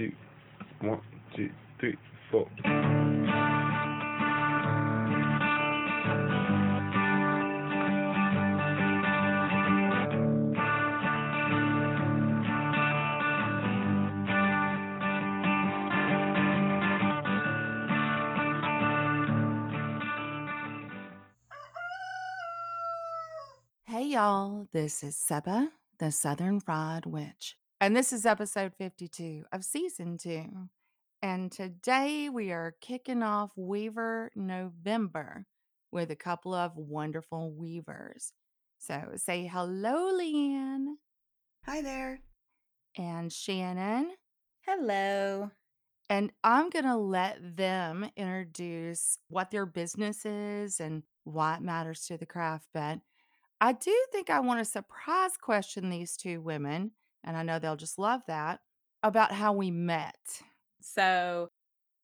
two, one, two, three, four. Hey y'all, this is Seba, the Southern Fried Witch, and this is episode 52 of season two. And today we are kicking off Weaver November with a couple of wonderful weavers. So say hello, Leanne Hi there. and Shannon. Hello. And I'm going to let them introduce what their business is and why it matters to the craft. But I do think I want to surprise question these two women, and I know they'll just love that, about how we met. So,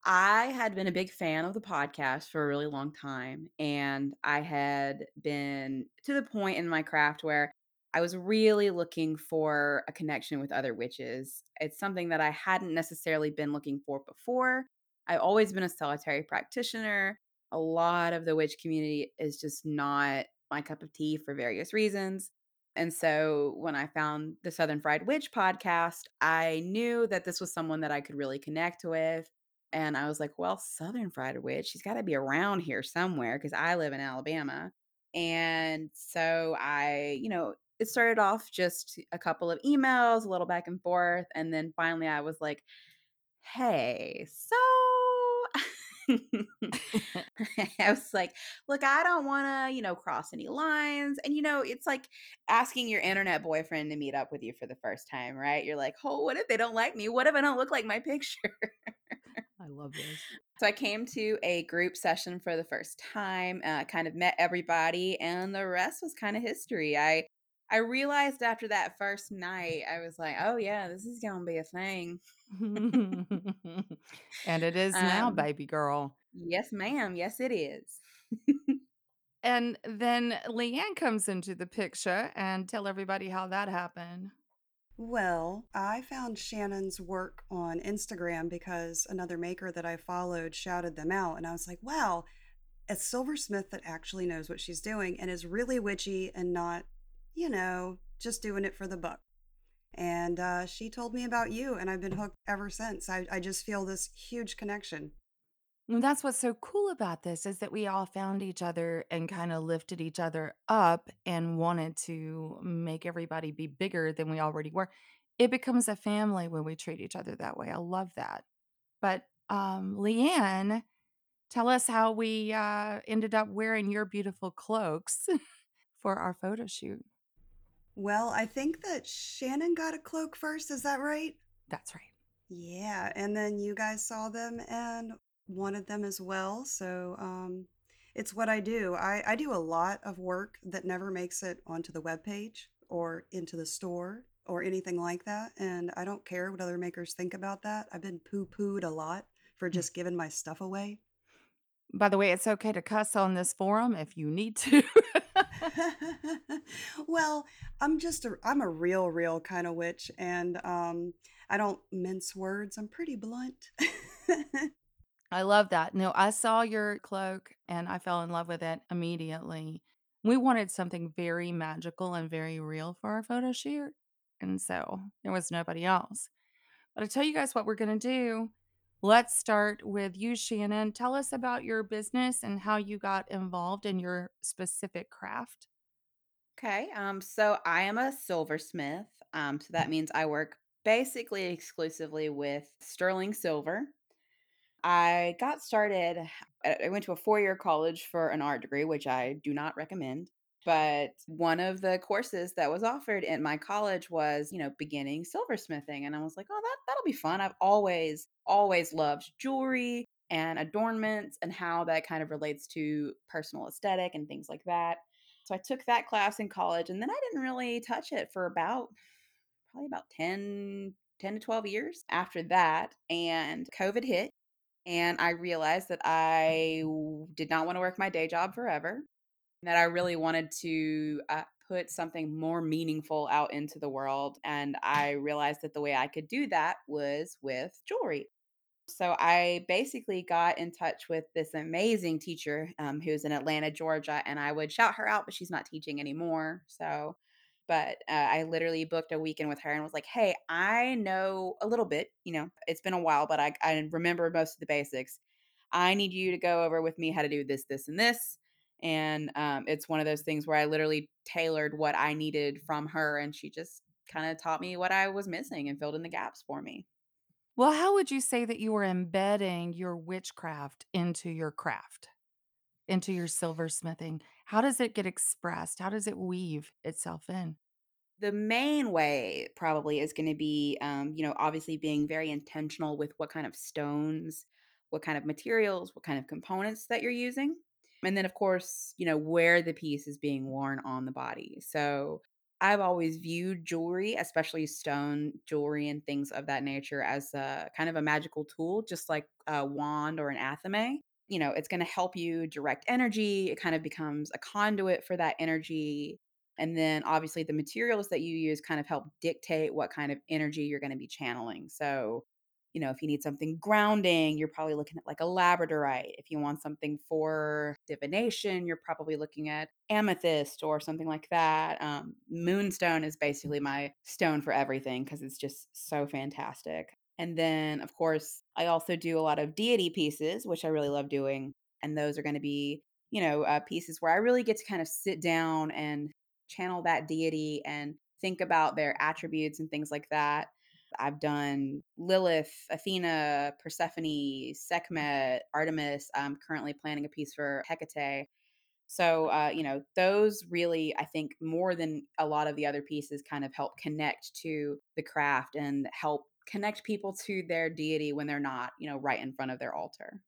I had been a big fan of the podcast for a really long time, and I had been to the point in my craft where I was really looking for a connection with other witches. It's something that I hadn't necessarily been looking for before. I've always been a solitary practitioner. A lot of the witch community is just not my cup of tea for various reasons. And so when I found the Southern Fried Witch podcast, I knew that this was someone that I could really connect with. And I was like, well, Southern Fried Witch, she's got to be around here somewhere because I live in Alabama. And so I, you know, it started off just a couple of emails, a little back and forth. And then finally I was like, hey, so I was like, look, I don't want to, you know, cross any lines. And, you know, it's like asking your internet boyfriend to meet up with you for the first time, right? You're like, oh, what if they don't like me? What if I don't look like my picture? I love this. So I came to a group session for the first time, uh, kind of met everybody, and the rest was kind of history. I I realized after that first night, I was like, oh yeah, this is gonna be a thing. and it is now, Um, baby girl. yes, ma'am. Yes, it is. And then Leanne comes into the picture and tell everybody how that happened. Well, I found Shannon's work on Instagram because another maker that I followed shouted them out. And I was like, wow, a silversmith that actually knows what she's doing and is really witchy and not, you know, just doing it for the buck. And uh, she told me about you, and I've been hooked ever since. I, I just feel this huge connection. And that's what's so cool about this is that we all found each other and kind of lifted each other up and wanted to make everybody be bigger than we already were. It becomes a family when we treat each other that way. I love that. But um, Leanne, tell us how we uh, ended up wearing your beautiful cloaks for our photo shoot. Well, I think that Shannon got a cloak first. Is that right? That's right. Yeah. And then you guys saw them and wanted them as well. So um, it's what I do. I, I do a lot of work that never makes it onto the webpage or into the store or anything like that. And I don't care what other makers think about that. I've been poo pooed a lot for just giving my stuff away. By the way, it's okay to cuss on this forum if you need to. well, I'm just a I'm a real, real kind of witch, and um, I don't mince words. I'm pretty blunt. I love that. No, I saw your cloak and I fell in love with it immediately. We wanted something very magical and very real for our photo shoot. And so there was nobody else. But I tell you guys what we're going to do. Let's start with you, Shannon. Tell us about your business and how you got involved in your specific craft. Okay. Um, so I am a silversmith. Um, so that means I work basically exclusively with sterling silver. I got started, I I went to a four year college for an art degree, which I do not recommend. But one of the courses that was offered in my college was, you know, beginning silversmithing. And I was like, oh, that, that'll be fun. I've always, always loved jewelry and adornments and how that kind of relates to personal aesthetic and things like that. So I took that class in college and then I didn't really touch it for about probably about 10, 10 to 12 years after that. And COVID hit and I realized that i did not want to work my day job forever, that I really wanted to uh, put something more meaningful out into the world. And I realized that the way I could do that was with jewelry. So I basically got in touch with this amazing teacher um, who's in Atlanta, Georgia, and I would shout her out, but she's not teaching anymore. So, but uh, I literally booked a weekend with her and was like, "Hey, I know a little bit. You know, it's been a while, but I, I remember most of the basics. I need you to go over with me how to do this, this, and this." And um, it's one of those things where I literally tailored what I needed from her, and she just kind of taught me what I was missing and filled in the gaps for me. Well, how would you say that you were embedding your witchcraft into your craft, into your silversmithing? How does it get expressed? How does it weave itself in? The main way probably is gonna be, um, you know, obviously being very intentional with what kind of stones, what kind of materials, what kind of components that you're using. And then, of course, you know, where the piece is being worn on the body. So I've always viewed jewelry, especially stone jewelry and things of that nature, as a kind of a magical tool, just like a wand or an athame. You know, it's going to help you direct energy. It kind of becomes a conduit for that energy. And then obviously the materials that you use kind of help dictate what kind of energy you're going to be channeling. So, you know, if you need something grounding, you're probably looking at like a labradorite. If you want something for divination, you're probably looking at amethyst or something like that. Um, moonstone is basically my stone for everything because it's just so fantastic. And then, of course, I also do a lot of deity pieces, which I really love doing. And those are going to be, you know, uh, pieces where I really get to kind of sit down and channel that deity and think about their attributes and things like that. I've done Lilith, Athena, Persephone, Sekhmet, Artemis. I'm currently planning a piece for Hecate. So, uh, you know, those really, I think, more than a lot of the other pieces, kind of help connect to the craft and help connect people to their deity when they're not, you know, right in front of their altar.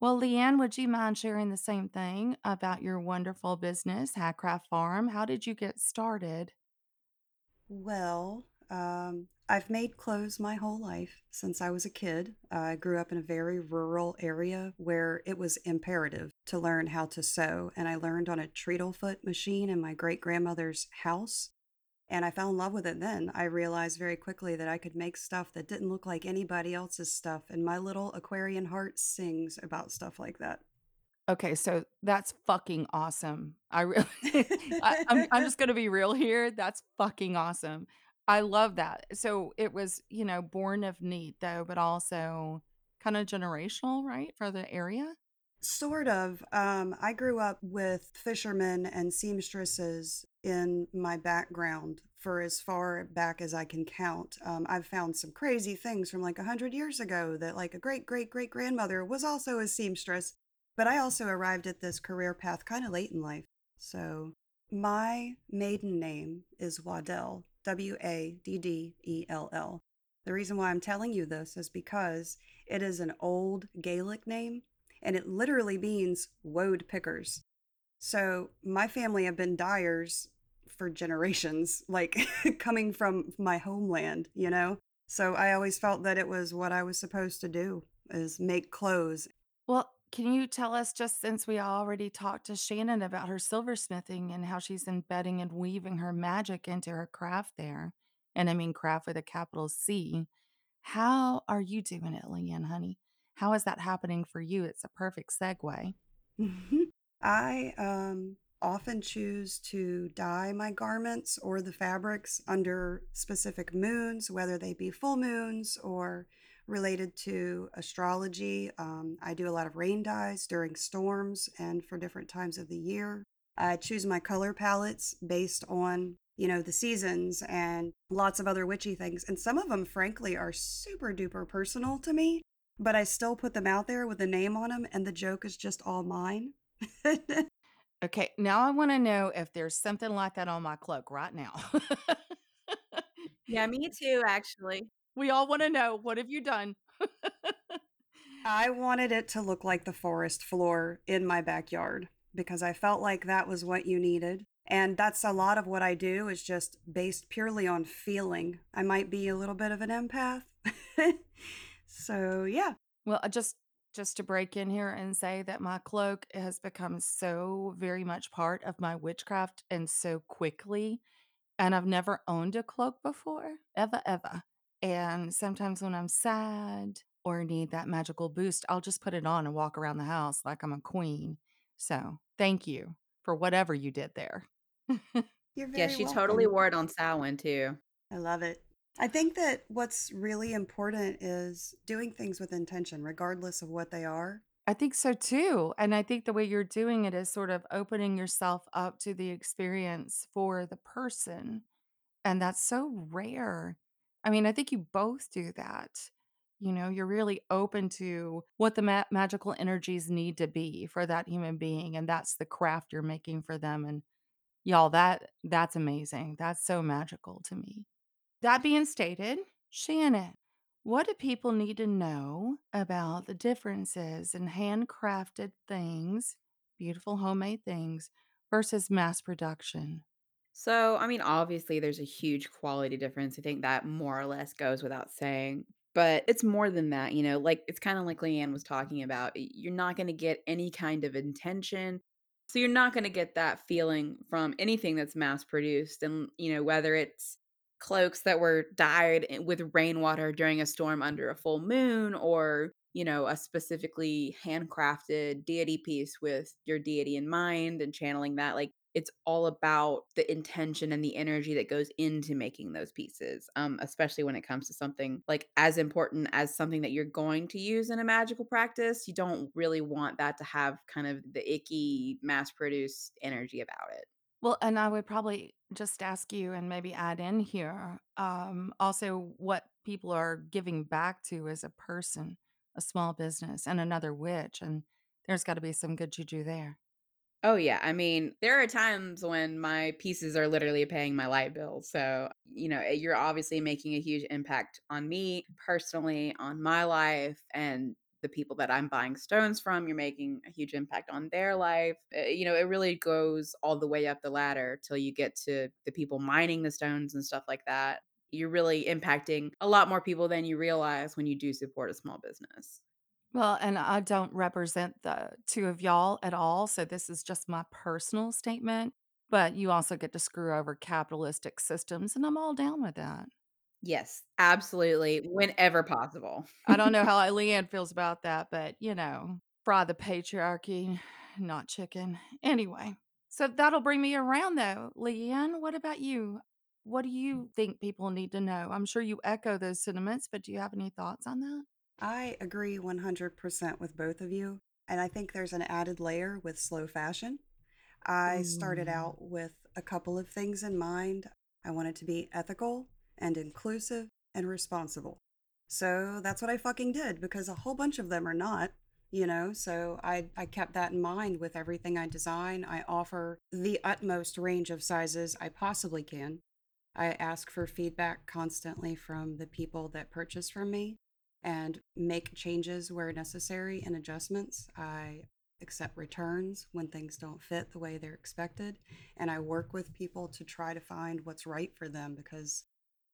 Well, Leanne, would you mind sharing the same thing about your wonderful business, Hagcraft Farm? How did you get started? Well, um, I've made clothes my whole life since I was a kid. I grew up in a very rural area where it was imperative to learn how to sew, and I learned on a treadle foot machine in my great grandmother's house. And I fell in love with it then. I realized very quickly that I could make stuff that didn't look like anybody else's stuff, and my little Aquarian heart sings about stuff like that. Okay, so that's fucking awesome. I really I I'm I'm just gonna be real here, that's fucking awesome. I love that. So it was, you know, born of need though, but also kinda generational, right, for the area? Sort of. Um, I grew up with fishermen and seamstresses in my background for as far back as I can count. Um, I've found some crazy things from like a hundred years ago that like a great great great grandmother was also a seamstress. But I also arrived at this career path kind of late in life. So my maiden name is Waddell, W A D D E L L. The reason why I'm telling you this is because it is an old Gaelic name and it literally means woad pickers. So my family have been dyers for generations, like coming from my homeland, you know? So I always felt that it was what I was supposed to do is make clothes. Well, can you tell us just since we already talked to Shannon about her silversmithing and how she's embedding and weaving her magic into her craft there, and I mean craft with a capital C. How are you doing it, Leanne, honey? How is that happening for you? It's a perfect segue. I um, often choose to dye my garments or the fabrics under specific moons, whether they be full moons or related to astrology. Um, I do a lot of rain dyes during storms and for different times of the year. I choose my color palettes based on, you know, the seasons and lots of other witchy things. And some of them, frankly, are super duper personal to me, but I still put them out there with a name on them, and the joke is just all mine. Okay, now I want to know if there's something like that on my cloak right now. Yeah, me too, actually. We all want to know what have you done? I wanted it to look like the forest floor in my backyard because I felt like that was what you needed. And that's a lot of what I do is just based purely on feeling. I might be a little bit of an empath. so, yeah. Well, I just just to break in here and say that my cloak has become so very much part of my witchcraft and so quickly. And I've never owned a cloak before, ever, ever. And sometimes when I'm sad or need that magical boost, I'll just put it on and walk around the house like I'm a queen. So thank you for whatever you did there. You're Yeah, very she totally wore it on Samhain too. I love it. I think that what's really important is doing things with intention, regardless of what they are. I think so too. And I think the way you're doing it is sort of opening yourself up to the experience for the person. And that's so rare. I mean, I think you both do that. You know, you're really open to what the ma- magical energies need to be for that human being. And that's the craft you're making for them. And y'all, that that's amazing. That's so magical to me. That being stated, Shannon, what do people need to know about the differences in handcrafted things, beautiful homemade things, versus mass production? So, I mean, obviously, there's a huge quality difference. I think that more or less goes without saying. But it's more than that, you know, like it's kind of like Leanne was talking about. You're not going to get any kind of intention. So, you're not going to get that feeling from anything that's mass produced. And, you know, whether it's cloaks that were dyed with rainwater during a storm under a full moon or, you know, a specifically handcrafted deity piece with your deity in mind and channeling that. Like, it's all about the intention and the energy that goes into making those pieces, um, especially when it comes to something like as important as something that you're going to use in a magical practice. You don't really want that to have kind of the icky, mass produced energy about it. Well, and I would probably just ask you and maybe add in here um, also what people are giving back to as a person, a small business, and another witch. And there's got to be some good juju there. Oh, yeah. I mean, there are times when my pieces are literally paying my light bill. So, you know, eh, you're obviously making a huge impact on me personally, on my life, and the people that I'm buying stones from. You're making a huge impact on their life. Uh, You know, it really goes all the way up the ladder till you get to the people mining the stones and stuff like that. You're really impacting a lot more people than you realize when you do support a small business. Well, and I don't represent the two of y'all at all. So this is just my personal statement. But you also get to screw over capitalistic systems, and I'm all down with that. Yes, absolutely. Whenever possible. I don't know how Leanne feels about that, but you know, fry the patriarchy, not chicken. Anyway, so that'll bring me around though. Leanne, what about you? What do you think people need to know? I'm sure you echo those sentiments, but do you have any thoughts on that? I agree 100% with both of you. And I think there's an added layer with slow fashion. I started mm. out with a couple of things in mind. I wanted to be ethical and inclusive and responsible. So that's what I fucking did because a whole bunch of them are not, you know. So I, I kept that in mind with everything I design. I offer the utmost range of sizes I possibly can. I ask for feedback constantly from the people that purchase from me and make changes where necessary and adjustments. I accept returns when things don't fit the way they're expected. And I work with people to try to find what's right for them because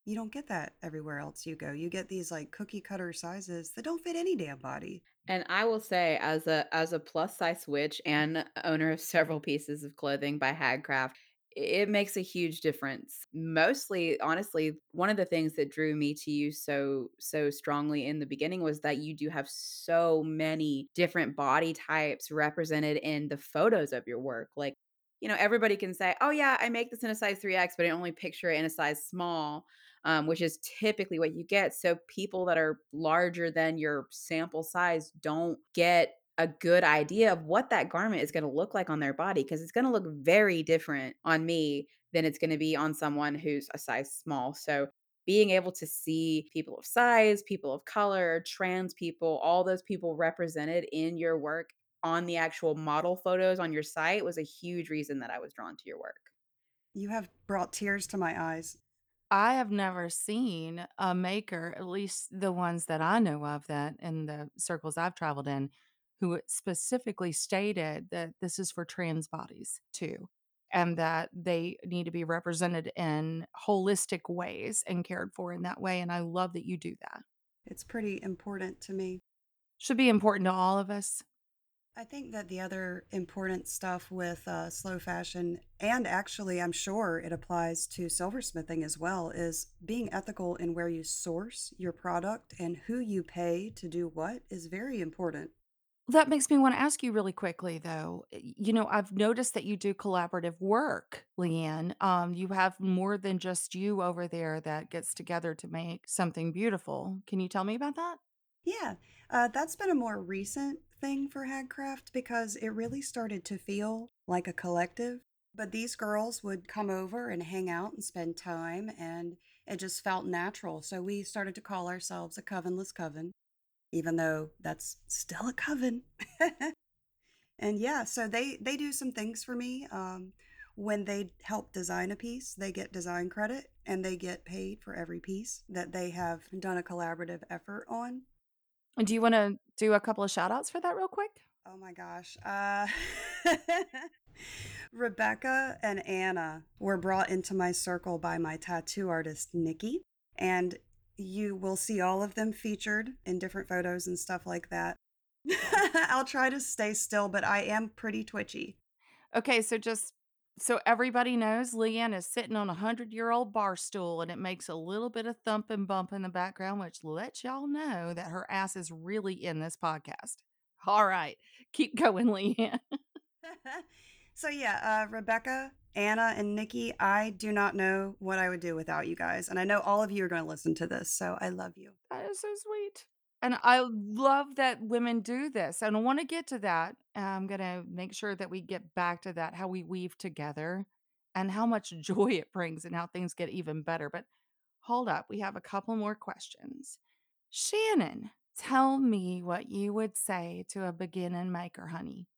you don't get that everywhere else you go. You get these like cookie cutter sizes that don't fit any damn body. And I will say, as a as a plus size witch and owner of several pieces of clothing by Hagcraft, it makes a huge difference. Mostly, honestly, one of the things that drew me to you so so strongly in the beginning was that you do have so many different body types represented in the photos of your work. Like, you know, everybody can say, "Oh yeah, I make this in a size 3X, but I only picture it in a size small." um, which is typically what you get. So people that are larger than your sample size don't get a good idea of what that garment is going to look like on their body because it's going to look very different on me than it's going to be on someone who's a size small. So being able to see people of size, people of color, trans people, all those people represented in your work on the actual model photos on your site was a huge reason that I was drawn to your work. You have brought tears to my eyes. I have never seen a maker, at least the ones that I know of that in the circles I've traveled in, who specifically stated that this is for trans bodies too, and that they need to be represented in holistic ways and cared for in that way. And I love that you do that. It's pretty important to me. Should be important to all of us. I think that the other important stuff with uh, slow fashion, and actually, I'm sure it applies to silversmithing as well, is being ethical in where you source your product and who you pay to do what is very important. That makes me wanna ask you really quickly, though. You know, I've noticed that you do collaborative work, Leanne. Um, you have more than just you over there that gets together to make something beautiful. Can you tell me about that? Yeah, uh, that's been a more recent thing for Hagcraft because it really started to feel like a collective. But these girls would come over and hang out and spend time, and it just felt natural. So we started to call ourselves a covenless coven, even though that's still a coven. And yeah, so they they do some things for me. Um, when they help design a piece, they get design credit and they get paid for every piece that they have done a collaborative effort on. And do you wanna do a couple of shout outs for that real quick? Oh my gosh. Uh, Rebecca and Anna were brought into my circle by my tattoo artist, Nikki. And you will see all of them featured in different photos and stuff like that. I'll try to stay still, but I am pretty twitchy. Okay, so just so everybody knows, Leanne is sitting on a hundred-year-old bar stool, and it makes a little bit of thump and bump in the background, which lets y'all know that her ass is really in this podcast. All right, keep going, Leanne. So yeah, uh, Rebecca, Anna, and Nikki, I do not know what I would do without you guys. And I know all of you are going to listen to this, so I love you. That is so sweet. And I love that women do this. And I want to get to that. I'm going to make sure that we get back to that, how we weave together and how much joy it brings and how things get even better. But hold up, we have a couple more questions. Shannon, tell me what you would say to a beginning maker, honey.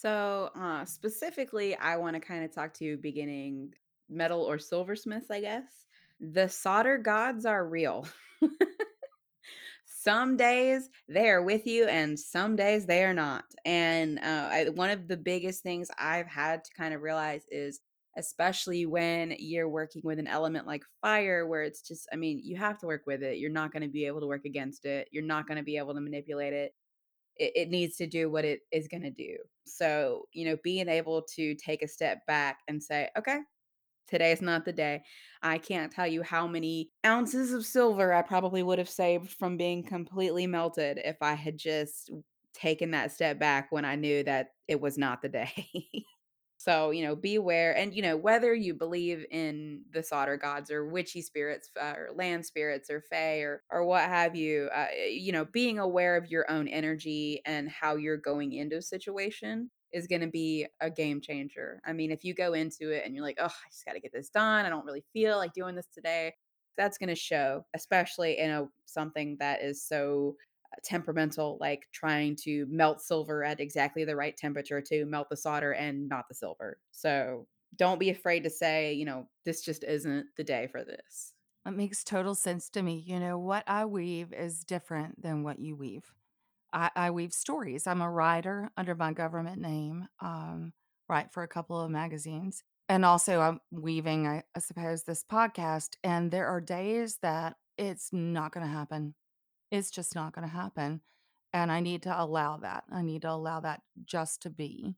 So, uh, specifically, I want to kind of talk to you beginning metal or silversmiths, I guess. The solder gods are real. some days they are with you, and some days they are not. And uh, I, one of the biggest things I've had to kind of realize is, especially when you're working with an element like fire, where it's just, I mean, you have to work with it. You're not going to be able to work against it, you're not going to be able to manipulate it it, it needs to do what it is going to do. So, you know, being able to take a step back and say, okay, today's not the day. I can't tell you how many ounces of silver I probably would have saved from being completely melted if I had just taken that step back when I knew that it was not the day. So, you know, be aware. And, you know, whether you believe in the solder gods or witchy spirits uh, or land spirits or fae or, or what have you, uh, you know, being aware of your own energy and how you're going into a situation is going to be a game changer. I mean, if you go into it and you're like, oh, I just got to get this done. I don't really feel like doing this today. That's going to show, especially in a something that is so temperamental, like trying to melt silver at exactly the right temperature to melt the solder and not the silver. So don't be afraid to say, you know, this just isn't the day for this. It makes total sense to me. You know, what I weave is different than what you weave. I, I weave stories. I'm a writer under my government name, um, write for a couple of magazines. And also, I'm weaving, I, I suppose, this podcast. And there are days that it's not going to happen. It's just not going to happen. And I need to allow that. I need to allow that just to be.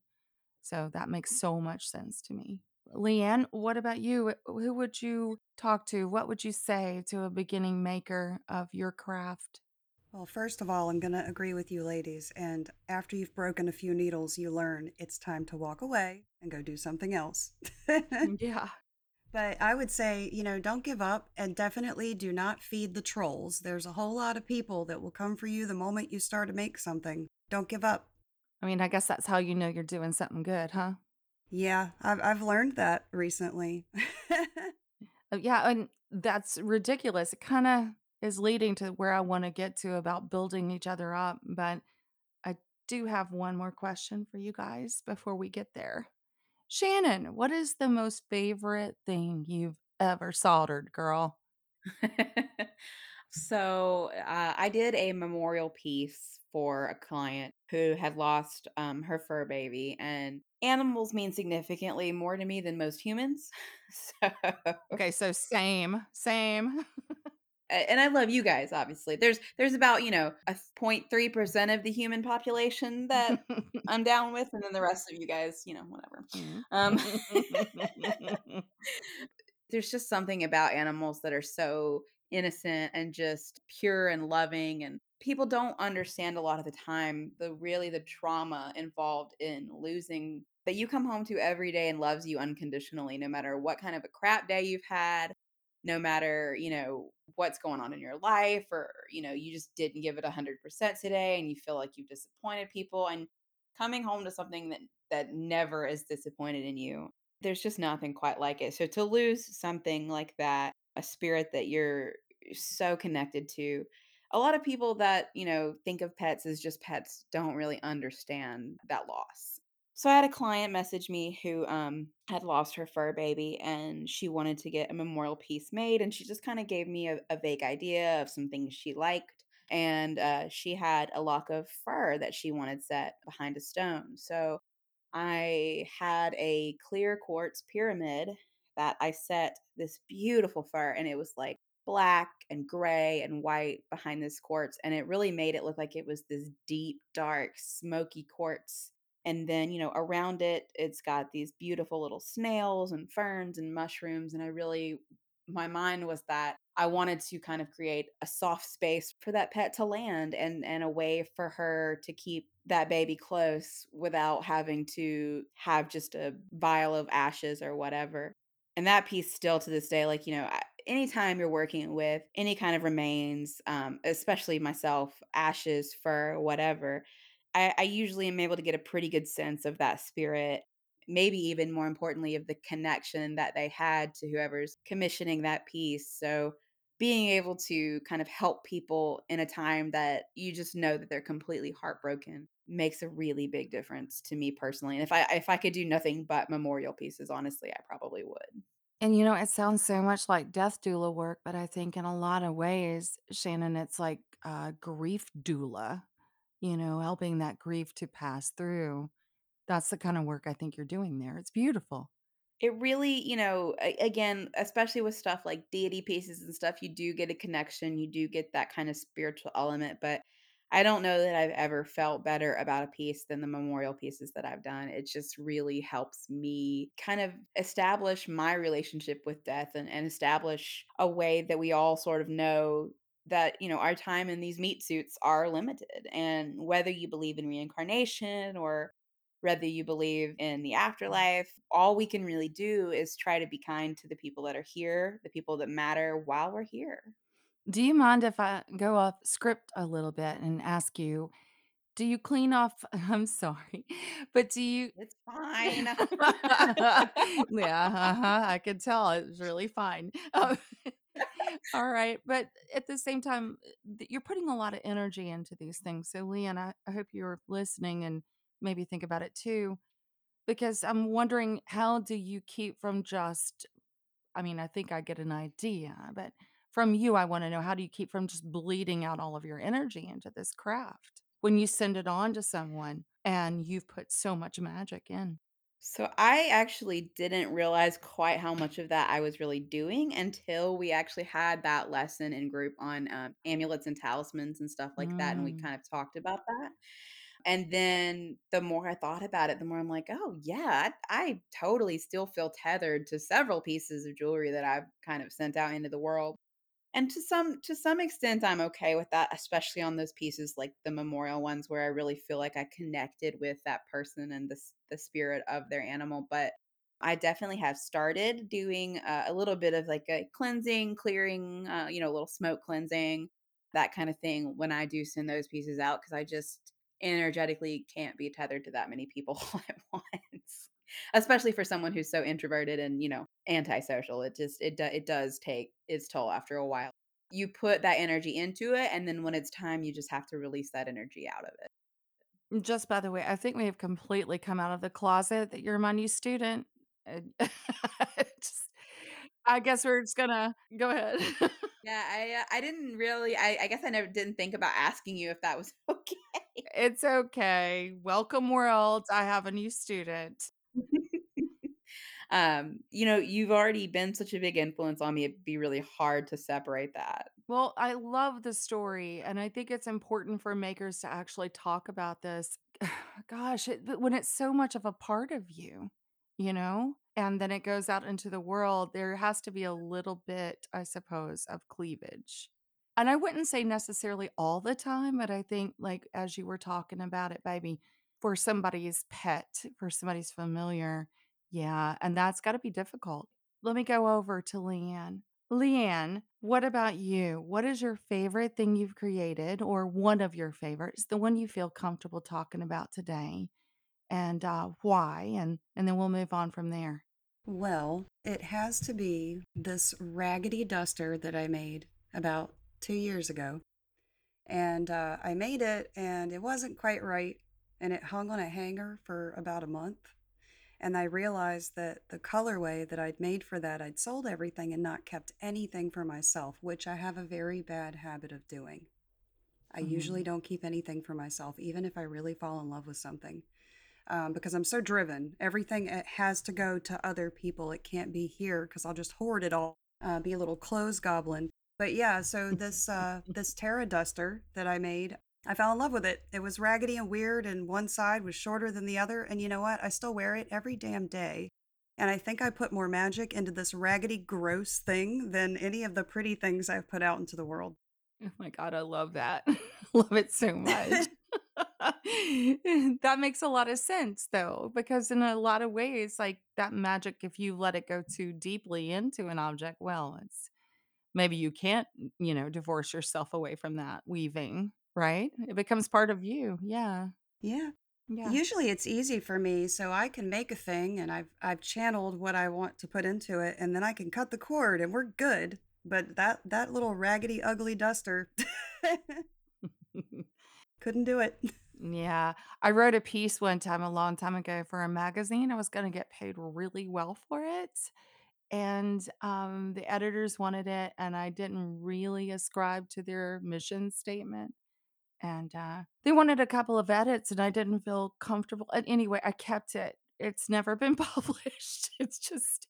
So that makes so much sense to me. Leanne, what about you? Who would you talk to? What would you say to a beginning maker of your craft? Well, first of all, I'm going to agree with you ladies. And after you've broken a few needles, you learn it's time to walk away and go do something else. Yeah. But I would say, you know, don't give up and definitely do not feed the trolls. There's a whole lot of people that will come for you the moment you start to make something. Don't give up. I mean, I guess that's how you know you're doing something good, huh? Yeah, I've I've learned that recently. Uh, Yeah, and that's ridiculous. It kind of is leading to where I want to get to about building each other up. But I do have one more question for you guys before we get there. Shannon, what is the most favorite thing you've ever soldered, girl? so uh, I did a memorial piece for a client who had lost um, her fur baby, and animals mean significantly more to me than most humans. so Okay, so same, same. And I love you guys, obviously. There's there's about, you know, a 0.3% of the human population that I'm down with, and then the rest of you guys, you know, whatever. Um there's just something about animals that are so innocent and just pure and loving and people don't understand a lot of the time the really the trauma involved in losing that you come home to every day and loves you unconditionally no matter what kind of a crap day you've had no matter you know what's going on in your life or you know you just didn't give it 100% today and you feel like you've disappointed people and coming home to something that that never is disappointed in you there's just nothing quite like it. So to lose something like that, a spirit that you're so connected to, a lot of people that, you know, think of pets as just pets don't really understand that loss. So I had a client message me who um had lost her fur baby and she wanted to get a memorial piece made and she just kind of gave me a, a vague idea of some things she liked and uh, she had a lock of fur that she wanted set behind a stone. So I had a clear quartz pyramid that I set this beautiful fur, and it was like black and gray and white behind this quartz. And it really made it look like it was this deep, dark, smoky quartz. And then, you know, around it, it's got these beautiful little snails and ferns and mushrooms. And I really, my mind was that I wanted to kind of create a soft space for that pet to land and and a way for her to keep that baby close without having to have just a vial of ashes or whatever. And that piece still to this day, like, you know, anytime you're working with any kind of remains, um, especially myself, ashes, fur, whatever, I, I usually am able to get a pretty good sense of that spirit maybe even more importantly of the connection that they had to whoever's commissioning that piece so being able to kind of help people in a time that you just know that they're completely heartbroken makes a really big difference to me personally. And if I if I could do nothing but memorial pieces, honestly, I probably would. And you know, it sounds so much like death doula work, but I think in a lot of ways, Shannon, it's like uh, grief doula, you know, helping that grief to pass through. That's the kind of work I think you're doing there. It's beautiful. It really, you know, again, especially with stuff like deity pieces and stuff, you do get a connection, you do get that kind of spiritual element, but I don't know that I've ever felt better about a piece than the memorial pieces that I've done. It just really helps me kind of establish my relationship with death and, and establish a way that we all sort of know that, you know, our time in these meat suits are limited. And whether you believe in reincarnation or whether you believe in the afterlife, all we can really do is try to be kind to the people that are here, the people that matter while we're here. Do you mind if I go off script a little bit and ask you, do you clean off? I'm sorry, but do you? It's fine. yeah, uh-huh, I could tell it's really fine. Um, all right, but at the same time, eh, th- you're putting a lot of energy into these things. So, Leanne, I, I hope you're listening and maybe think about it too, because I'm wondering how do you keep from just I mean, I think I get an idea, but from you, I wanna know how do you keep from just bleeding out all of your energy into this craft when you send it on to someone and you've put so much magic in? So I actually didn't realize quite how much of that I was really doing until we actually had that lesson in group on um, amulets and talismans and stuff like that, and we Mm. kind of talked about that. And then the more I thought about it, the more I'm like, oh yeah, I, I totally still feel tethered to several pieces of jewelry that I've kind of sent out into the world. And to some to some extent, I'm okay with that, especially on those pieces like the memorial ones where I really feel like I connected with that person and the the spirit of their animal. But I definitely have started doing uh, a little bit of like a cleansing, clearing, uh, you know, a little smoke cleansing, that kind of thing when I do send those pieces out because I just energetically can't be tethered to that many people all at once especially for someone who's so introverted and you know antisocial it just it do, it does take its toll after a while you put that energy into it and then when it's time you just have to release that energy out of it Just by the way, I think we have completely come out of the closet that you're my new student. And just I guess we're just gonna go ahead. yeah i uh, i didn't really I, I guess i never didn't think about asking you if that was okay It's okay. Welcome world. I have a new student. Um you know you've already been such a big influence on me it'd be really hard to separate that Well, I love the story, and I think it's important for makers to actually talk about this. Gosh, it, when it's so much of a part of you, you know, and then it goes out into the world, there has to be a little bit, I suppose, of cleavage. And I wouldn't say necessarily all the time, but I think, like, as you were talking about it, baby, for somebody's pet, for somebody's familiar, yeah, and that's got to be difficult. Let me go over to Leanne. Leanne, what about you? What is your favorite thing you've created or one of your favorites, the one you feel comfortable talking about today and uh, why? And, and then we'll move on from there. Well, it has to be this raggedy duster that I made about two years ago. And uh, I made it and it wasn't quite right. And it hung on a hanger for about a month. And I realized that the colorway that I'd made for that, I'd sold everything and not kept anything for myself, which I have a very bad habit of doing. I usually Mhm. don't keep anything for myself, even if I really fall in love with something, um, because I'm so driven. Everything it has to go to other people. It can't be here because I'll just hoard it all, uh, be a little clothes goblin. But yeah, so this uh, this Terra duster that I made, I fell in love with it. It was raggedy and weird, and one side was shorter than the other. And you know what? I still wear it every damn day. And I think I put more magic into this raggedy, gross thing than any of the pretty things I've put out into the world. Oh my God, I love that. love it so much. that makes a lot of sense though, because in a lot of ways, like that magic, if you let it go too deeply into an object, well, it's maybe you can't, you know, divorce yourself away from that weaving, right? It becomes part of you. Yeah. Yeah. Yeah. Usually it's easy for me, so I can make a thing and I've I've channeled what I want to put into it and then I can cut the cord and we're good. But that that little raggedy ugly duster couldn't do it. Yeah. I wrote a piece one time a long time ago for a magazine. I was going to get paid really well for it. And um, the editors wanted it, and I didn't really ascribe to their mission statement. And uh, they wanted a couple of edits, and I didn't feel comfortable. And anyway, I kept it. It's never been published. It's just,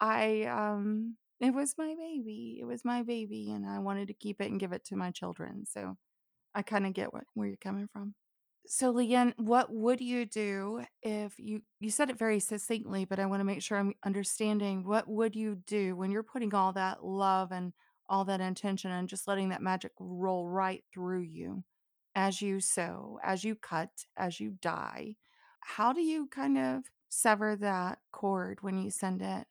I, um, it was my baby. It was my baby, and I wanted to keep it and give it to my children. So I kind of get what where you're coming from. So, Leanne, what would you do if you you said it very succinctly, but I want to make sure I'm understanding. What would you do when you're putting all that love and all that intention and just letting that magic roll right through you as you sew, as you cut, as you dye? How do you kind of sever that cord when you send it?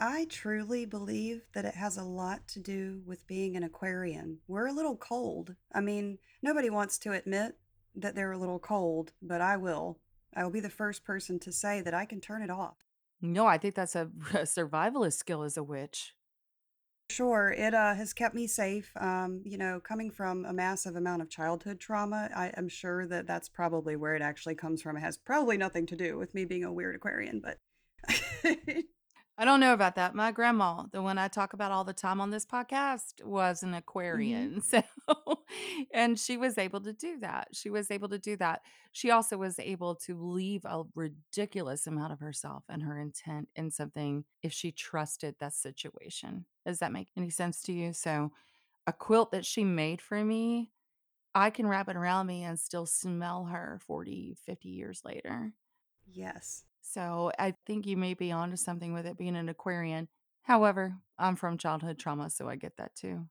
I truly believe that it has a lot to do with being an Aquarian. We're a little cold. I mean, nobody wants to admit that they're a little cold, but I will. I will be the first person to say that I can turn it off. No, I think that's a, a survivalist skill as a witch. Sure, it uh, has kept me safe. Um, you know, coming from a massive amount of childhood trauma, I am sure that that's probably where it actually comes from. It has probably nothing to do with me being a weird Aquarian, but I don't know about that. My grandma, the one I talk about all the time on this podcast, was an Mhm. Aquarian. So, and she was able to do that. She was able to do that. She also was able to leave a ridiculous amount of herself and her intent in something if she trusted that situation. Does that make any sense to you? So, a quilt that she made for me, I can wrap it around me and still smell her 40, 50 years later. yes. So I think you may be onto something with it being an Aquarian. However, I'm from childhood trauma, so I get that too.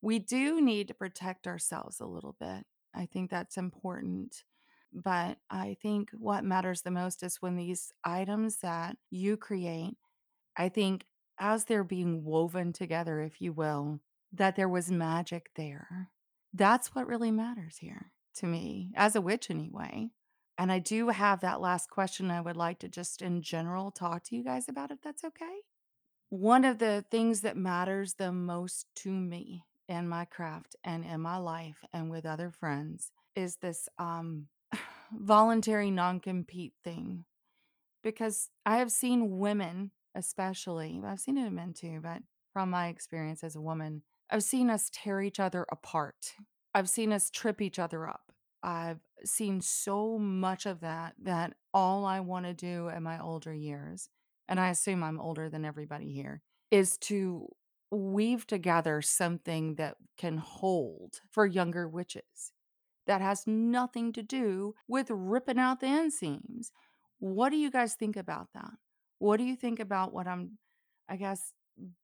We do need to protect ourselves a little bit. I think that's important. But I think what matters the most is when these items that you create, I think as they're being woven together, if you will, that there was magic there. That's what really matters here to me, as a witch anyway. And I do have that last question I would like to just in general talk to you guys about, if that's okay. One of the things that matters the most to me in my craft and in my life and with other friends is this um, voluntary non compete thing. Because I have seen women, especially, I've seen it in men too, but from my experience as a woman, I've seen us tear each other apart. I've seen us trip each other up. I've seen so much of that that all I want to do in my older years, and I assume I'm older than everybody here, is to weave together something that can hold for younger witches that has nothing to do with ripping out the inseams. What do you guys think about that? What do you think about what I'm, I guess,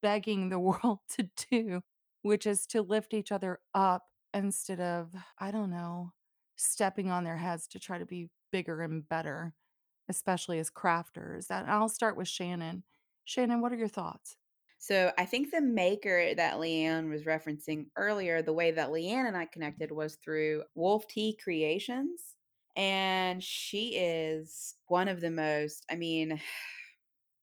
begging the world to do, which is to lift each other up instead of, I don't know, stepping on their heads to try to be bigger and better, especially as crafters? And I'll start with Shannon. Shannon, what are your thoughts? So I think the maker that Leanne was referencing earlier, the way that Leanne and I connected was through Wolf Tea Creations. And she is one of the most, I mean,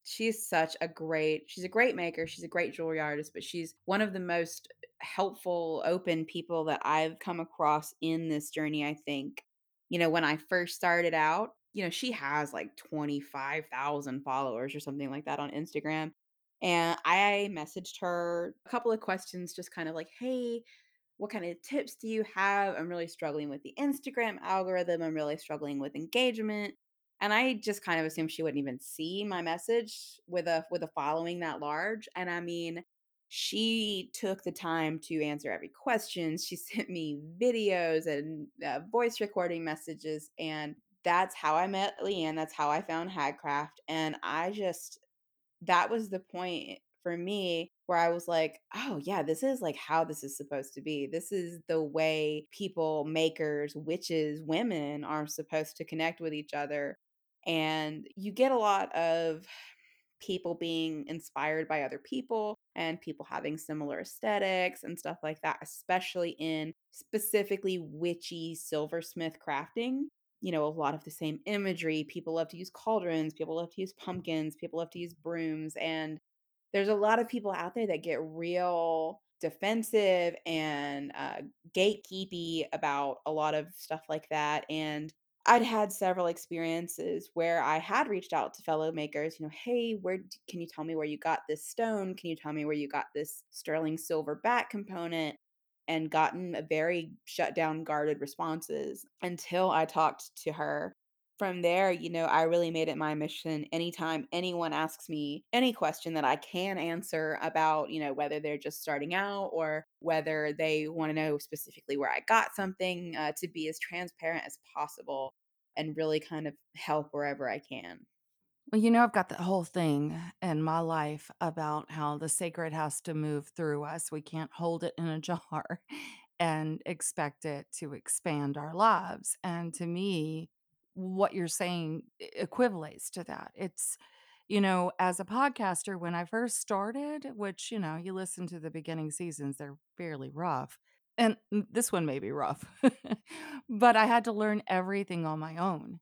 she's such a great she's a great maker she's a great jewelry artist but she's one of the most helpful open people that i've come across in this journey i think. You know when i first started out you know she has like 25,000 followers or something like that on instagram and i messaged her a couple of questions just kind of like hey what kind of tips do you have? I'm really struggling with the instagram algorithm i'm really struggling with engagement and I just kind of assumed she wouldn't even see my message with a with a following that large, and I mean, she took the time to answer every question. She sent me videos and, uh, voice recording messages, and that's how I met Leanne, that's how I found Hagcraft, and I just that was the point for me where I was like, "Oh, yeah, this is, like, how this is supposed to be. This is the way people, makers, witches, women are supposed to connect with each other." And you get a lot of people being inspired by other people and people having similar aesthetics and stuff like that, especially in specifically witchy silversmith crafting. You know, a lot of the same imagery. People love to use cauldrons, people love to use pumpkins, people love to use brooms. And there's a lot of people out there that get real defensive and uh, gatekeepy about a lot of stuff like that. And I'd had several experiences where I had reached out to fellow makers, you know, "Hey, where can you tell me where you got this stone? Can you tell me where you got this sterling silver back component?" And gotten a very shut down, guarded responses until I talked to her. From there, you know, I really made it my mission anytime anyone asks me any question that I can answer about, you know, whether they're just starting out or whether they wanna know specifically where I got something, uh, to be as transparent as possible and really kind of help wherever I can. Well, you know, I've got the whole thing in my life about how the sacred has to move through us. We can't hold it in a jar and expect it to expand our lives. And to me, what you're saying equivalates to that. It's, you know, as a podcaster, when I first started, which, you know, you listen to the beginning seasons, they're fairly rough. And this one may be rough, but I had to learn everything on my own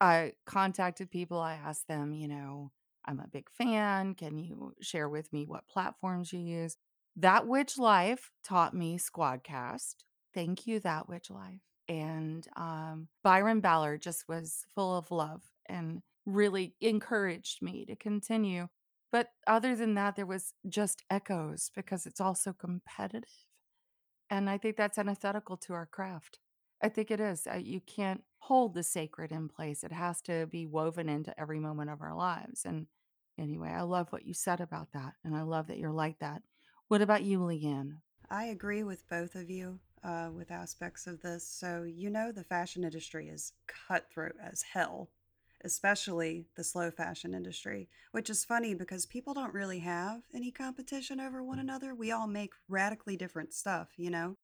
I contacted people, I asked them, you know, "I'm a big fan, can you share with me what platforms you use?" That Witch Life taught me Squadcast. Thank you, That Witch Life. And, um, Byron Ballard just was full of love and really encouraged me to continue. But other than that, there was just echoes because it's also competitive. And I think that's antithetical to our craft. I think it is. Uh, you can't hold the sacred in place. It has to be woven into every moment of our lives. And anyway, I love what you said about that. And I love that you're like that. What about you, Leanne? I agree with both of you uh, with aspects of this. So, you know, the fashion industry is cutthroat as hell, especially the slow fashion industry, which is funny because people don't really have any competition over one another. We all make radically different stuff, you know?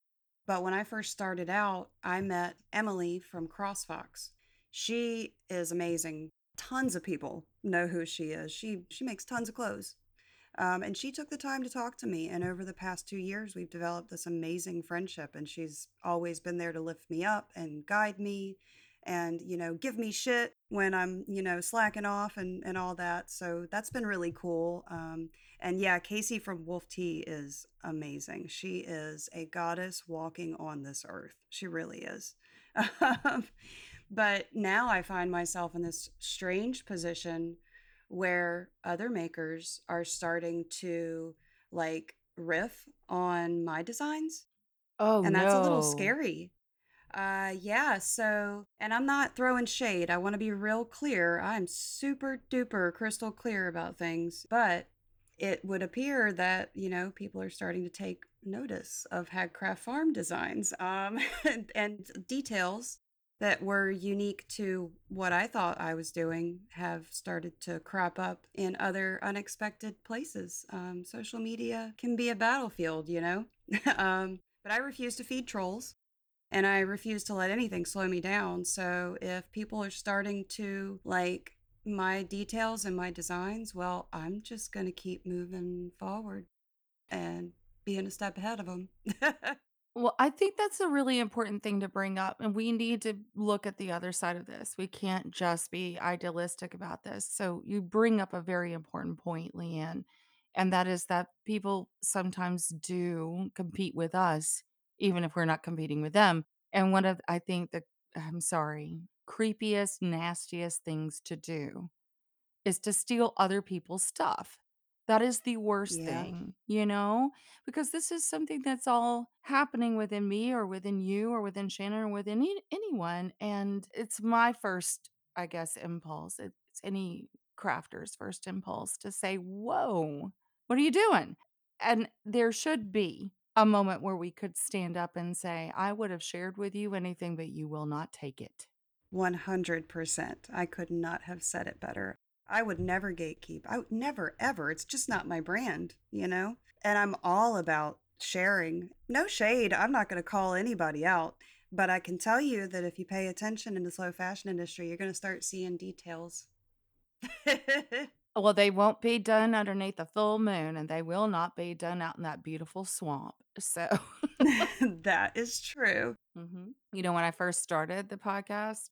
But when I first started out, I met Emily from CrossFox. She is amazing. Tons of people know who she is. She she makes tons of clothes. Um, and she took the time to talk to me. And over the past two years, we've developed this amazing friendship. And she's always been there to lift me up and guide me and, you know, give me shit when I'm, you know, slacking off and, and all that. So that's been really cool. Um, and yeah, Casey from Wolf Tea is amazing. She is a goddess walking on this earth. She really is. But now I find myself in this strange position where other makers are starting to like riff on my designs, Oh, and that's a little scary. Uh, yeah, so, and I'm not throwing shade. I want to be real clear. I'm super duper crystal clear about things, but it would appear that, you know, people are starting to take notice of Hagcraft Farm designs um, and, and details that were unique to what I thought I was doing have started to crop up in other unexpected places. Um, social media can be a battlefield, you know? um, but I refuse to feed trolls and I refuse to let anything slow me down. So if people are starting to like my details and my designs, well, I'm just going to keep moving forward and being a step ahead of them. Well, I think that's a really important thing to bring up, and we need to look at the other side of this. We can't just be idealistic about this. So, you bring up a very important point, Leanne, and that is that people sometimes do compete with us, even if we're not competing with them. And one of, I think, the, I'm sorry, creepiest, nastiest things to do is to steal other people's stuff. That is the worst yeah, thing, you know? Because this is something that's all happening within me or within you or within Shannon or within any, anyone. And it's my first, I guess, impulse. It's any crafter's first impulse to say, Whoa, what are you doing? And there should be a moment where we could stand up and say, I would have shared with you anything, but you will not take it. 100%. I could not have said it better. I would never gatekeep. I would never, ever. It's just not my brand, you know? And I'm all about sharing. No shade. I'm not going to call anybody out. But I can tell you that if you pay attention in the slow fashion industry, you're going to start seeing details. Well, they won't be done underneath the full moon, and they will not be done out in that beautiful swamp. So, that is true. Mhm. you know, when I first started the podcast,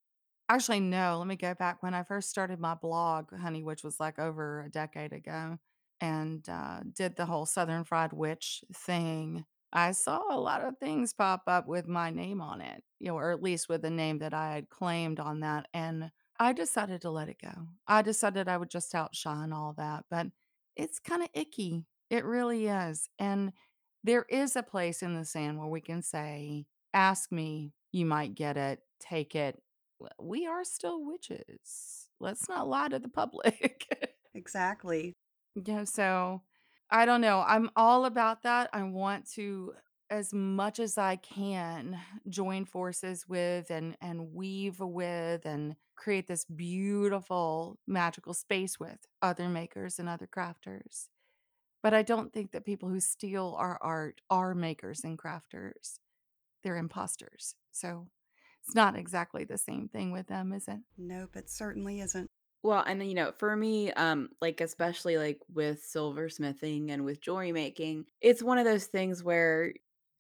actually, no, let me go back. When I first started my blog, honey, which was like over a decade ago, and uh, did the whole Southern Fried Witch thing, I saw a lot of things pop up with my name on it, you know, or at least with the name that I had claimed on that. And I decided to let it go. I decided I would just outshine all that, but it's kind of icky. It really is. And there is a place in the sand where we can say, ask me, you might get it, take it. We are still witches. Let's not lie to the public. Exactly. Yeah, so I don't know. I'm all about that. I want to, as much as I can, join forces with and and weave with and create this beautiful magical space with other makers and other crafters. But I don't think that people who steal our art are makers and crafters. They're imposters. So it's not exactly the same thing with them, is it? Nope, it certainly isn't. Well, and you know, for me, um, like especially like with silversmithing and with jewelry making, it's one of those things where,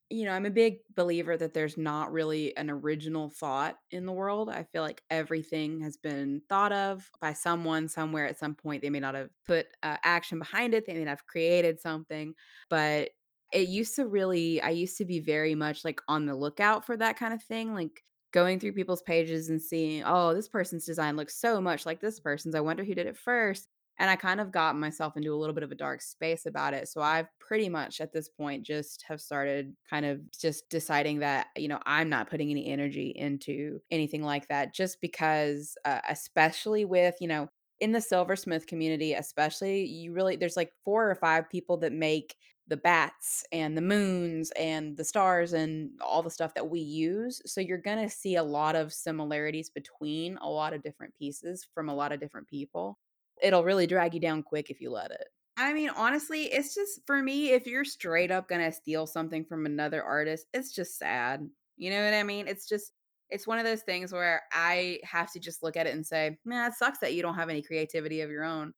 you know, I'm a big believer that there's not really an original thought in the world. I feel like everything has been thought of by someone somewhere at some point. They may not have put uh, action behind it, they may not have created something, but it used to really, I used to be very much like on the lookout for that kind of thing. Like, going through people's pages and seeing, "Oh, this person's design looks so much like this person's. I wonder who did it first. And I kind of got myself into a little bit of a dark space about it. So I've pretty much at this point just have started kind of just deciding that, you know, I'm not putting any energy into anything like that just because uh, especially with, you know, in the silversmith community, especially, you really there's like 4 or 5 people that make the bats and the moons and the stars and all the stuff that we use. So you're going to see a lot of similarities between a lot of different pieces from a lot of different people. It'll really drag you down quick if you let it. I mean, honestly, it's just for me, if you're straight up going to steal something from another artist, it's just sad. You know what I mean? It's just, it's one of those things where I have to just look at it and say, man, it sucks that you don't have any creativity of your own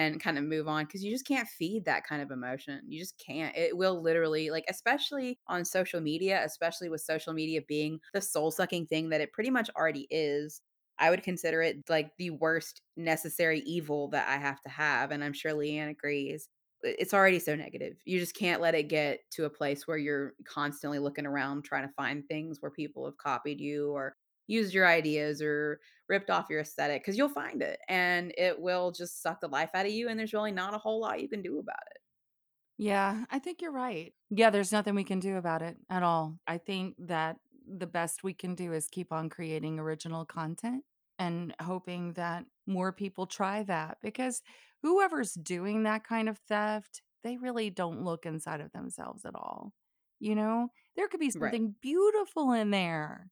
and kind of move on because you just can't feed that kind of emotion. You just can't. It will literally, like, especially on social media, especially with social media being the soul sucking thing that it pretty much already is. I would consider it like the worst necessary evil that I have to have. And I'm sure Leanne agrees. It's already so negative. You just can't let it get to a place where you're constantly looking around trying to find things where people have copied you or used your ideas or ripped off your aesthetic because you'll find it and it will just suck the life out of you. And there's really not a whole lot you can do about it. Yeah, I think you're right. Yeah, there's nothing we can do about it at all. I think that the best we can do is keep on creating original content and hoping that more people try that because whoever's doing that kind of theft, they really don't look inside of themselves at all. You know, there could be Right. something beautiful in there,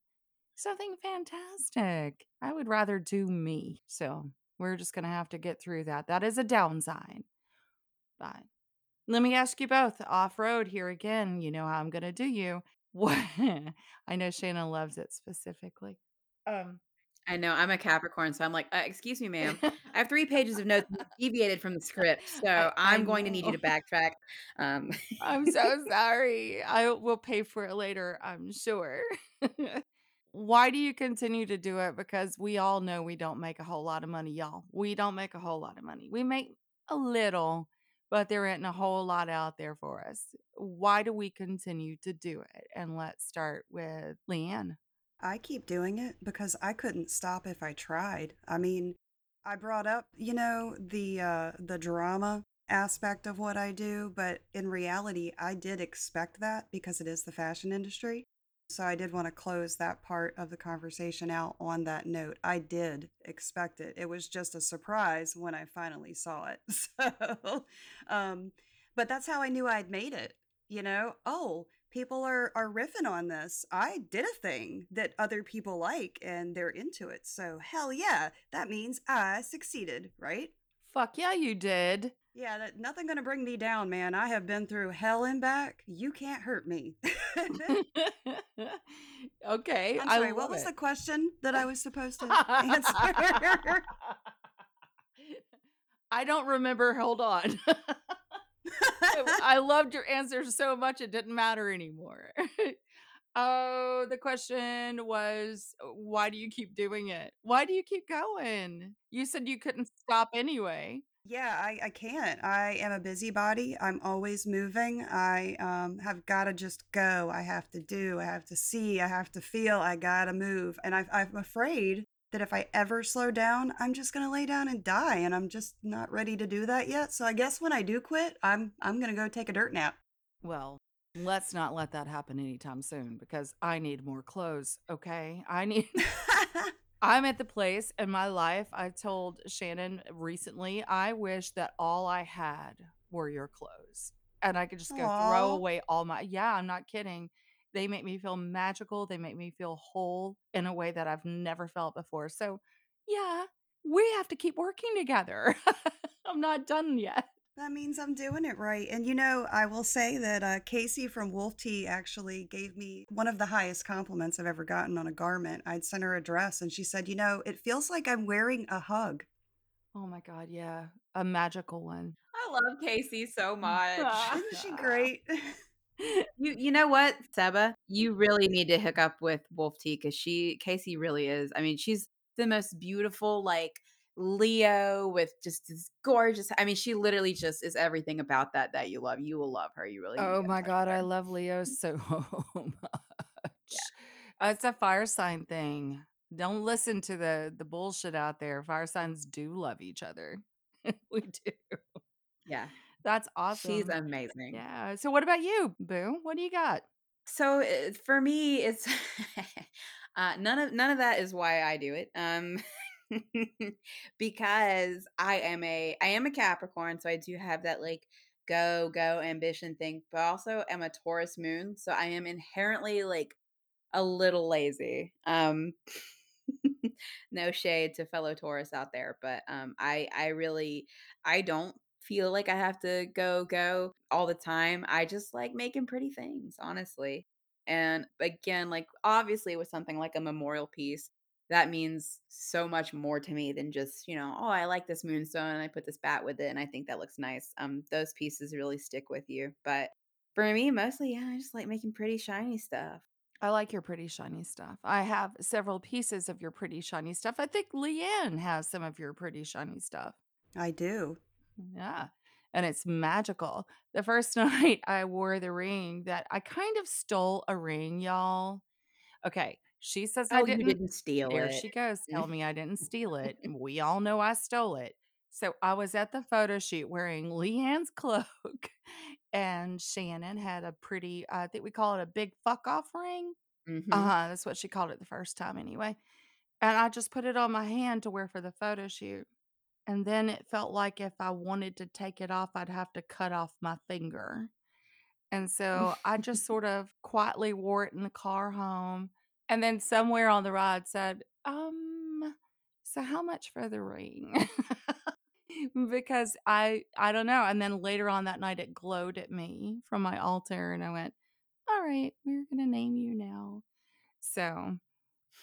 something fantastic. I would rather do me. So we're just going to have to get through that. That is a downside. But let me ask you both off road here again. You know how I'm going to do you. What? I know Shannon loves it specifically. Um, I know I'm a Capricorn, so I'm like, uh, "Excuse me, ma'am. I have 3 pages of notes deviated from the script, so I I'm going to need you to backtrack." Um, I'm so sorry. I will pay for it later, I'm sure. Why do you continue to do it? Because we all know we don't make a whole lot of money, y'all. We don't make a whole lot of money. We make a little, but there isn't a whole lot out there for us. Why do we continue to do it? And let's start with Leanne. I keep doing it because I couldn't stop if I tried. I mean, I brought up, you know, the uh the drama aspect of what I do, but in reality, I did expect that because it is the fashion industry. So I did want to close that part of the conversation out on that note. I did expect it. It was just a surprise when I finally saw it. So, um, but that's how I knew I'd made it. You know, oh, people are are riffing on this. I did a thing that other people like and they're into it. So hell yeah, that means I succeeded, right? Fuck yeah, you did. Yeah, that nothing gonna bring me down, man. I have been through hell and back. You can't hurt me. okay, I'm I sorry, what was the question that I was supposed to answer? I don't remember. Hold on. I loved your answer so much it didn't matter anymore. Oh, the question was, why do you keep doing it? Why do you keep going? You said you couldn't stop anyway. Yeah, I, I can't. I am a busybody. I'm always moving. I um, have got to just go. I have to do. I have to see. I have to feel. I got to move. And I, I'm afraid that if I ever slow down, I'm just going to lay down and die. And I'm just not ready to do that yet. So I guess when I do quit, I'm I'm going to go take a dirt nap. Well, let's not let that happen anytime soon because I need more clothes, okay? I need I'm at the place in my life I told Shannon recently, I wish that all I had were your clothes and I could just go throw away all my Yeah, I'm not kidding. They make me feel magical, they make me feel whole in a way that I've never felt before. So, yeah, we have to keep working together. I'm not done yet. That means I'm doing it right. And you know, I will say that uh, Casey from Wolf Tea actually gave me one of the highest compliments I've ever gotten on a garment. I'd sent her a dress and she said, You know, it feels like I'm wearing a hug. Oh my god, yeah, a magical one. I love Casey so much. Isn't she great? You you know what, Seba? You really need to hook up with Wolf Tea because she Casey really is. I mean, she's the most beautiful, like Leo with just this gorgeous. I mean, she literally just is everything about that that you love. You will love her. You really Oh my god, I love Leo so Yeah. much. Uh, It's a fire sign thing. Don't listen to the the bullshit out there. Fire signs do love each other. We do. Yeah. That's awesome. She's amazing. Yeah. So what about you, Boo? What do you got? So uh, for me, it's uh, none of none of that is why I do it. Um, because I am a I am a Capricorn, so I do have that like go go ambition thing, but also am a Taurus moon, so I am inherently like a little lazy. Um, no shade to fellow Taurus out there, but um, I I really I don't feel like I have to go go all the time. I just like making pretty things, honestly. And again, like obviously with something like a memorial piece, that means so much more to me than just, you know, oh, I like this moonstone and I put this bat with it and I think that looks nice. Um, those pieces really stick with you. But for me, mostly, yeah, I just like making pretty shiny stuff. I like your pretty shiny stuff. I have several pieces of your pretty shiny stuff. I think Leanne has some of your pretty shiny stuff. I do. Yeah. And it's magical. The first night I wore the ring that I kind of stole a ring, y'all. Okay. She says I Oh, you didn't. didn't steal There it. she goes, Tell me I didn't steal it. We all know I stole it. So I was at the photo shoot wearing Leanne's cloak, and Shannon had a pretty, I think we call it a big fuck off ring. Uh Mhm. huh. That's what she called it the first time, anyway. And I just put it on my hand to wear for the photo shoot. and then it felt like if I wanted to take it off, I'd have to cut off my finger. And so I just sort of quietly wore it in the car home. And then somewhere on the ride said, um, so how much for the ring? because I I don't know. And then later on that night it glowed at me from my altar and I went, All right, we're gonna name you now. So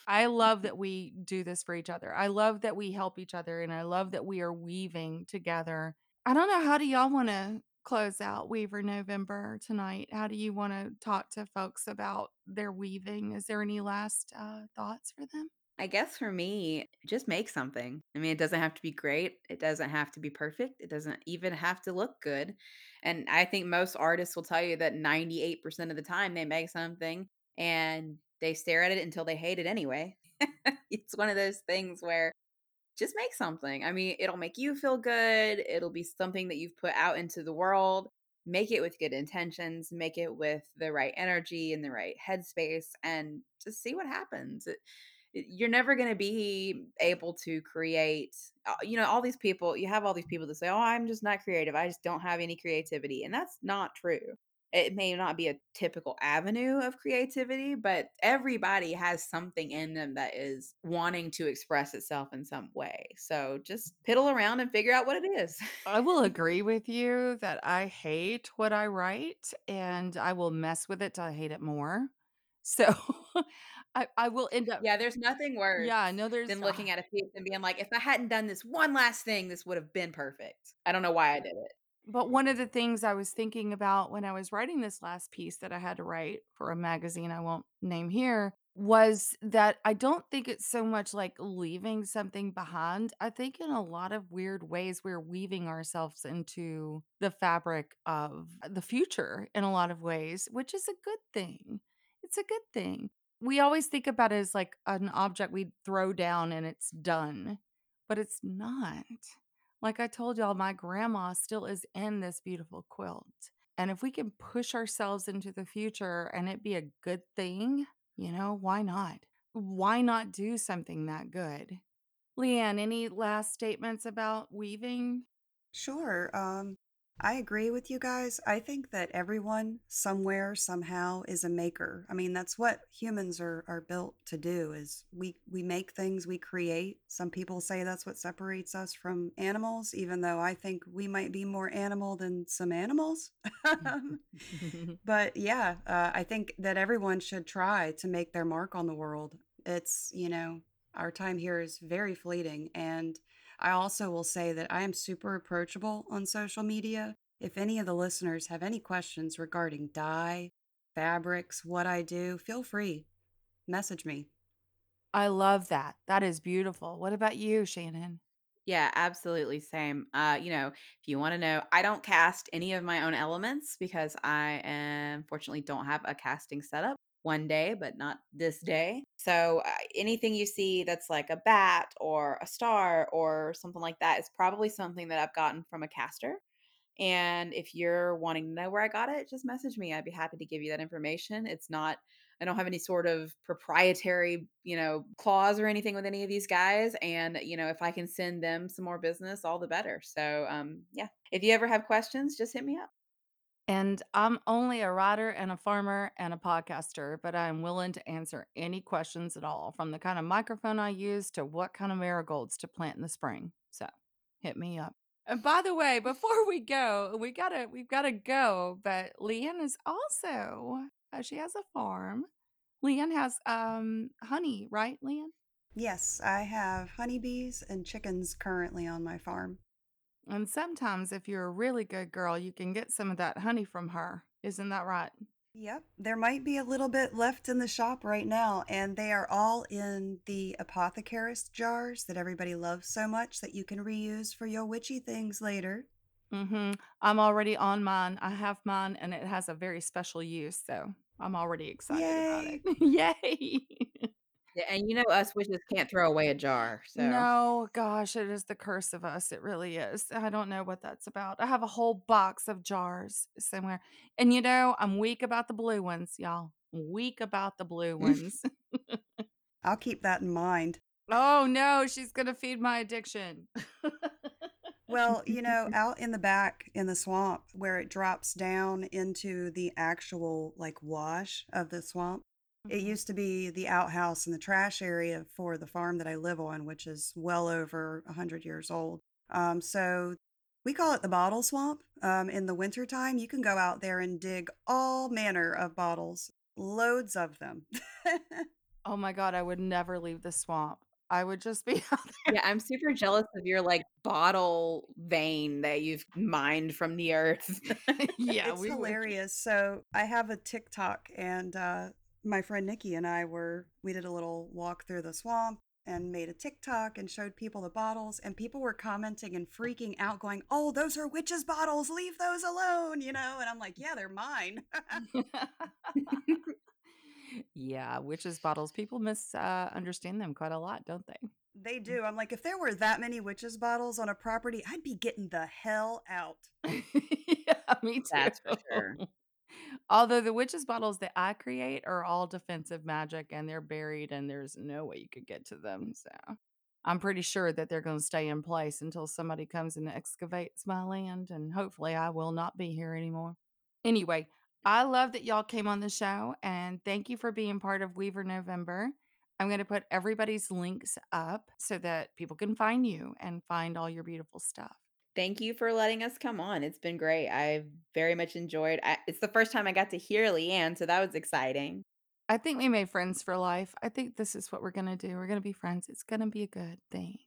I love that we do this for each other. I love that we help each other and I love that we are weaving together. I don't know. How do y'all want to close out Weaver November tonight? How do you want to talk to folks about their weaving? Is there any last uh, thoughts for them? I guess for me, just make something. I mean, it doesn't have to be great. It doesn't have to be perfect. It doesn't even have to look good. And I think most artists will tell you that 98% of the time they make something and they stare at it until they hate it anyway. it's one of those things where just make something. I mean, it'll make you feel good. It'll be something that you've put out into the world. Make it with good intentions, make it with the right energy and the right headspace, and just see what happens. It, you're never going to be able to create, uh, you know, all these people, you have all these people that say, oh, I'm just not creative. I just don't have any creativity. And that's not true it may not be a typical avenue of creativity, but everybody has something in them that is wanting to express itself in some way. So just piddle around and figure out what it is. I will agree with you that I hate what I write and I will mess with it till I hate it more. So I, I will end up, yeah, there's nothing worse yeah, no, there's, than uh, looking at a piece and being like, if I hadn't done this one last thing, this would have been perfect. I don't know why I did it. But one of the things I was thinking about when I was writing this last piece that I had to write for a magazine I won't name here was that I don't think it's so much like leaving something behind. I think in a lot of weird ways, we're weaving ourselves into the fabric of the future in a lot of ways, which is a good thing. It's a good thing. We always think about it as like an object we throw down and it's done, but it's not. Like I told y'all, my grandma still is in this beautiful quilt. And if we can push ourselves into the future and it be a good thing, you know, why not? Why not do something that good? Leanne, any last statements about weaving? Sure. Um, I agree with you guys. I think that everyone somewhere somehow is a maker. I mean, that's what humans are are built to do is we we make things, we create. Some people say that's what separates us from animals, even though I think we might be more animal than some animals. Um, But yeah, uh, I think that everyone should try to make their mark on the world. It's, you know, our time here is very fleeting. And I also will say that I am super approachable on social media. If any of the listeners have any questions regarding dye, fabrics, what I do, feel free. Message me. I love that. That is beautiful. What about you, Shannon? Yeah, absolutely same. Uh, you know, if you want to know, I don't cast any of my own elements because I unfortunately don't have a casting setup. One day, but not this day. So uh, anything you see that's like a bat or a star or something like that is probably something that I've gotten from a caster. And if you're wanting to know where I got it, just message me. I'd be happy to give you that information. It's not, I don't have any sort of proprietary, you know, clause or anything with any of these guys. And, you know, if I can send them some more business, all the better. So, um, yeah, if you ever have questions, just hit me up. And I'm only a writer and a farmer and a podcaster, but I'm willing to answer any questions at all, from the kind of microphone I use to what kind of marigolds to plant in the spring. So hit me up. And by the way, before we go, we gotta we've gotta go. But Leanne is also uh, she has a farm. Leanne has um honey, right, Leanne? Yes, I have honeybees and chickens currently on my farm. And sometimes if you're a really good girl, you can get some of that honey from her. Isn't that right? Yep, there might be a little bit left in the shop right now, and they are all in the apothecarist jars that everybody loves so much that you can reuse for your witchy things later. Mm-hmm. I'm already on mine. I have mine and it has a very special use, so I'm already excited about it. Yay! Yeah, and you know, us witches can't throw away a jar. So, No, gosh, it is the curse of us. It really is. I don't know what that's about. I have a whole box of jars somewhere. And you know, I'm weak about the blue ones, y'all. Weak about the blue ones. I'll keep that in mind. Oh no, she's gonna feed my addiction. Well, you know, out in the back in the swamp where it drops down into the actual like wash of the swamp, it Mhm. used to be the outhouse and the trash area for the farm that I live on, which is well over a 100 years old. Um, so we call it the bottle swamp. Um, in the wintertime, you can go out there and dig all manner of bottles, loads of them. Oh my god, I would never leave the swamp. I would just be out there. Yeah, I'm super jealous of your, like, bottle vein that you've mined from the earth. Yeah, It's we would hilarious. So I have a TikTok, and uh, my friend Nikki and I were we did a little walk through the swamp and made a TikTok and showed people the bottles, and people were commenting and freaking out, going, "Oh, those are witches' bottles! Leave those alone!" You know? And I'm like, "Yeah, they're mine." Yeah, witches' bottles, people misunderstand uh, them quite a lot, don't they? They do. I'm like, if there were that many witches' bottles on a property, I'd be getting the hell out. Yeah, me too. That's for sure. Although the witches' bottles that I create are all defensive magic and they're buried and there's no way you could get to them, so I'm pretty sure that they're gonna stay in place until somebody comes and excavates my land, and hopefully I will not be here anymore. Anyway, I love that y'all came on the show, and thank you for being part of Weaver November. I'm gonna put everybody's links up so that people can find you and find all your beautiful stuff. Thank you for letting us come on. It's been great. I've very much enjoyed I it's the first time I got to hear Leanne, so that was exciting. I think we made friends for life. I think this is what we're gonna do. We're gonna be friends. It's gonna be a good thing.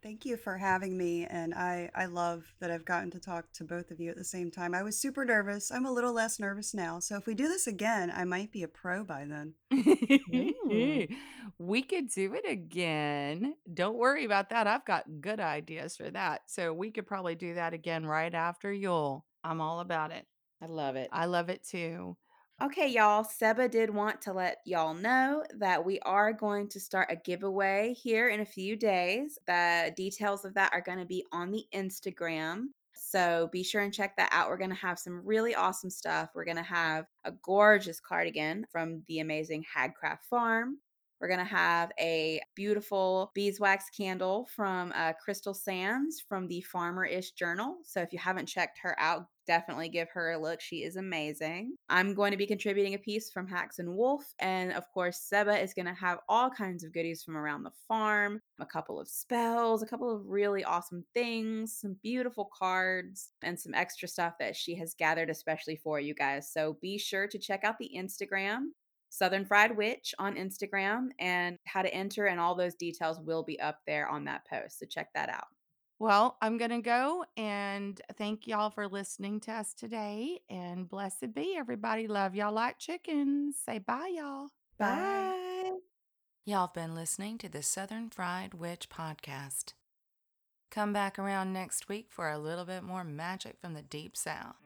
Thank you for having me, and I I love that I've gotten to talk to both of you at the same time. I was super nervous. I'm a little less nervous now. So if we do this again, I might be a pro by then. We could do it again. Don't worry about that. I've got good ideas for that. So we could probably do that again right after Yule. I'm all about it. I love it. I love it too. Okay, y'all. Seba did want to let y'all know that we are going to start a giveaway here in a few days. The details of that are going to be on the Instagram. So be sure and check that out. We're going to have some really awesome stuff. We're going to have a gorgeous cardigan from the amazing Hagcraft Farm. We're going to have a beautiful beeswax candle from uh, Crystal Sands from the Farmer Ish Journal. So if you haven't checked her out, definitely give her a look. She is amazing. I'm going to be contributing a piece from Hacks and Wolf. And of course, Seba is going to have all kinds of goodies from around the farm a couple of spells, a couple of really awesome things, some beautiful cards, and some extra stuff that she has gathered especially for you guys. So be sure to check out the Instagram. Southern Fried Witch on Instagram and how to enter and all those details will be up there on that post. So check that out. Well, I'm going to go and thank y'all for listening to us today. And blessed be everybody. Love y'all like chickens. Say bye, y'all. Bye. Y'all have been listening to the Southern Fried Witch podcast. Come back around next week for a little bit more magic from the deep south.